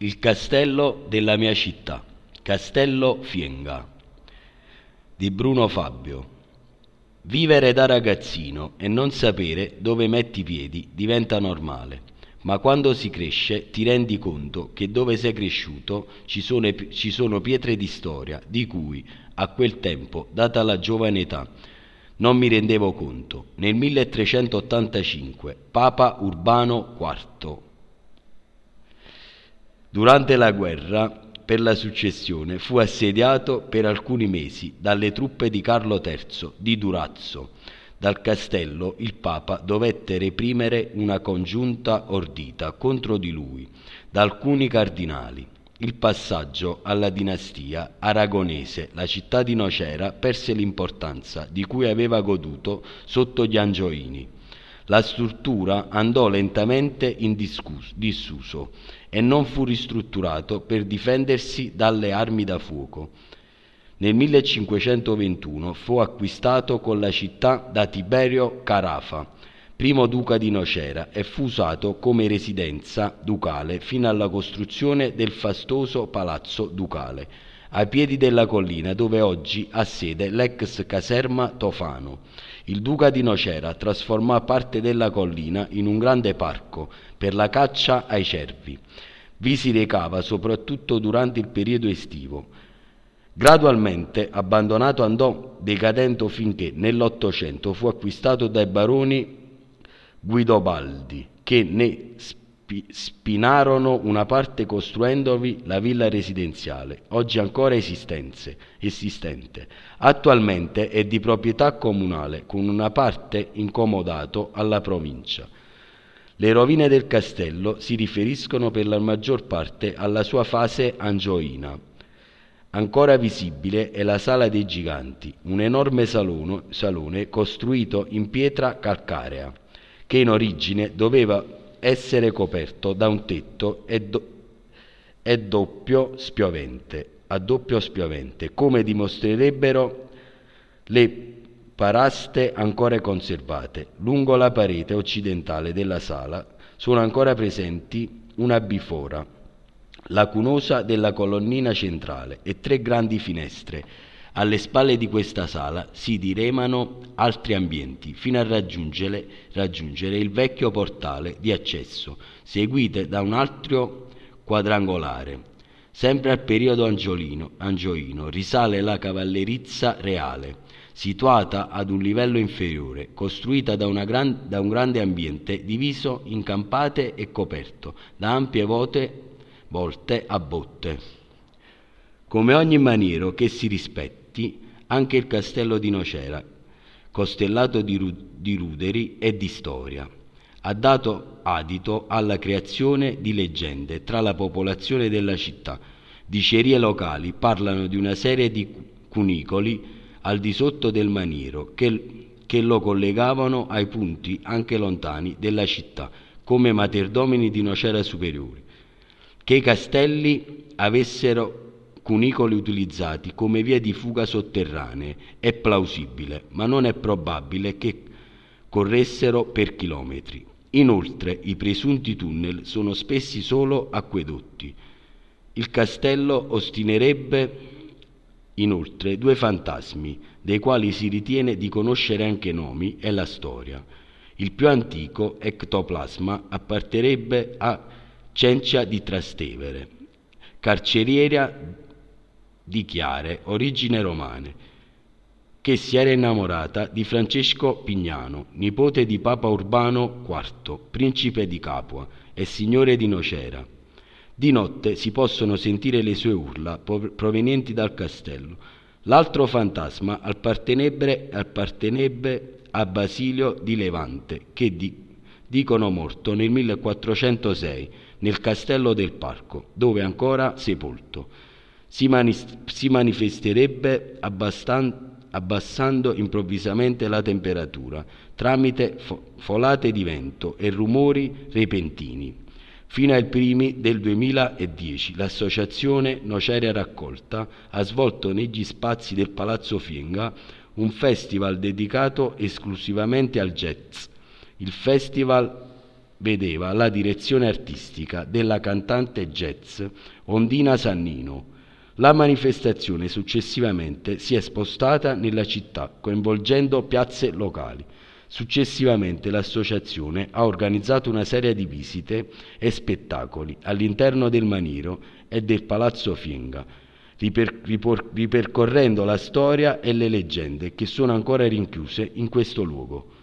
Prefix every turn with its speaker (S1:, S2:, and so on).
S1: Il castello della mia città, Castello Fienga, di Bruno Fabio. Vivere da ragazzino e non sapere dove metti i piedi diventa normale, ma quando si cresce ti rendi conto che dove sei cresciuto ci sono, ci sono pietre di storia di cui a quel tempo, data la giovane età, non mi rendevo conto. Nel 1385, Papa Urbano IV Durante la guerra per la successione fu assediato per alcuni mesi dalle truppe di Carlo III di Durazzo. Dal castello il Papa dovette reprimere una congiunta ordita contro di lui da alcuni cardinali. Il passaggio alla dinastia aragonese, la città di Nocera perse l'importanza di cui aveva goduto sotto gli Angioini. La struttura andò lentamente in disuso e non fu ristrutturato per difendersi dalle armi da fuoco. Nel 1521 fu acquistato con la città da Tiberio Carafa, primo duca di Nocera, e fu usato come residenza ducale fino alla costruzione del fastoso palazzo ducale, ai piedi della collina dove oggi ha sede l'ex caserma Tofano. Il duca di Nocera trasformò parte della collina in un grande parco per la caccia ai cervi. Vi si recava soprattutto durante il periodo estivo. Gradualmente abbandonato andò decadendo finché nell'Ottocento fu acquistato dai baroni Guidobaldi che ne spinarono una parte costruendovi la villa residenziale, oggi ancora esistente. Attualmente è di proprietà comunale, con una parte incomodato alla provincia. Le rovine del castello si riferiscono per la maggior parte alla sua fase angioina. Ancora visibile è la Sala dei Giganti, un enorme salone, salone costruito in pietra calcarea, che in origine doveva essere coperto da un tetto e, do- e doppio spiovente, a doppio spiovente, come dimostrerebbero le paraste ancora conservate. Lungo la parete occidentale della sala sono ancora presenti una bifora, la cunosa della colonnina centrale e tre grandi finestre. Alle spalle di questa sala si diremano altri ambienti fino a raggiungere, raggiungere il vecchio portale di accesso, seguite da un altro quadrangolare. Sempre al periodo angiolino, angioino risale la cavallerizza reale situata ad un livello inferiore, costruita da, gran, da un grande ambiente diviso in campate e coperto da ampie vote, volte a botte. Come ogni maniero che si rispetti, anche il castello di Nocera, costellato di, ru- di ruderi e di storia, ha dato adito alla creazione di leggende tra la popolazione della città. Dicerie locali parlano di una serie di cunicoli al di sotto del maniero che, che lo collegavano ai punti anche lontani della città, come materdomini di Nocera Superiore. Che i castelli avessero cunicoli utilizzati come vie di fuga sotterranee è plausibile, ma non è probabile che corressero per chilometri. Inoltre i presunti tunnel sono spessi solo acquedotti. Il castello ostinerebbe inoltre due fantasmi, dei quali si ritiene di conoscere anche nomi e la storia. Il più antico, ectoplasma, apparterebbe a Cencia di Trastevere, carceriera di Chiare, origine romane, che si era innamorata di Francesco Pignano, nipote di Papa Urbano IV, principe di Capua e signore di Nocera. Di notte si possono sentire le sue urla provenienti dal castello. L'altro fantasma appartenebbe, appartenebbe a Basilio di Levante, che di, dicono morto nel 1406 nel castello del Parco, dove ancora sepolto. Si, mani- si manifesterebbe abbastan- abbassando improvvisamente la temperatura tramite fo- folate di vento e rumori repentini. Fino ai primi del 2010 l'associazione Noceria Raccolta ha svolto negli spazi del Palazzo Fienga un festival dedicato esclusivamente al jazz. Il festival vedeva la direzione artistica della cantante jazz Ondina Sannino. La manifestazione successivamente si è spostata nella città, coinvolgendo piazze locali. Successivamente l'associazione ha organizzato una serie di visite e spettacoli all'interno del Maniero e del Palazzo Fienga, riper- ripor- ripercorrendo la storia e le leggende che sono ancora rinchiuse in questo luogo.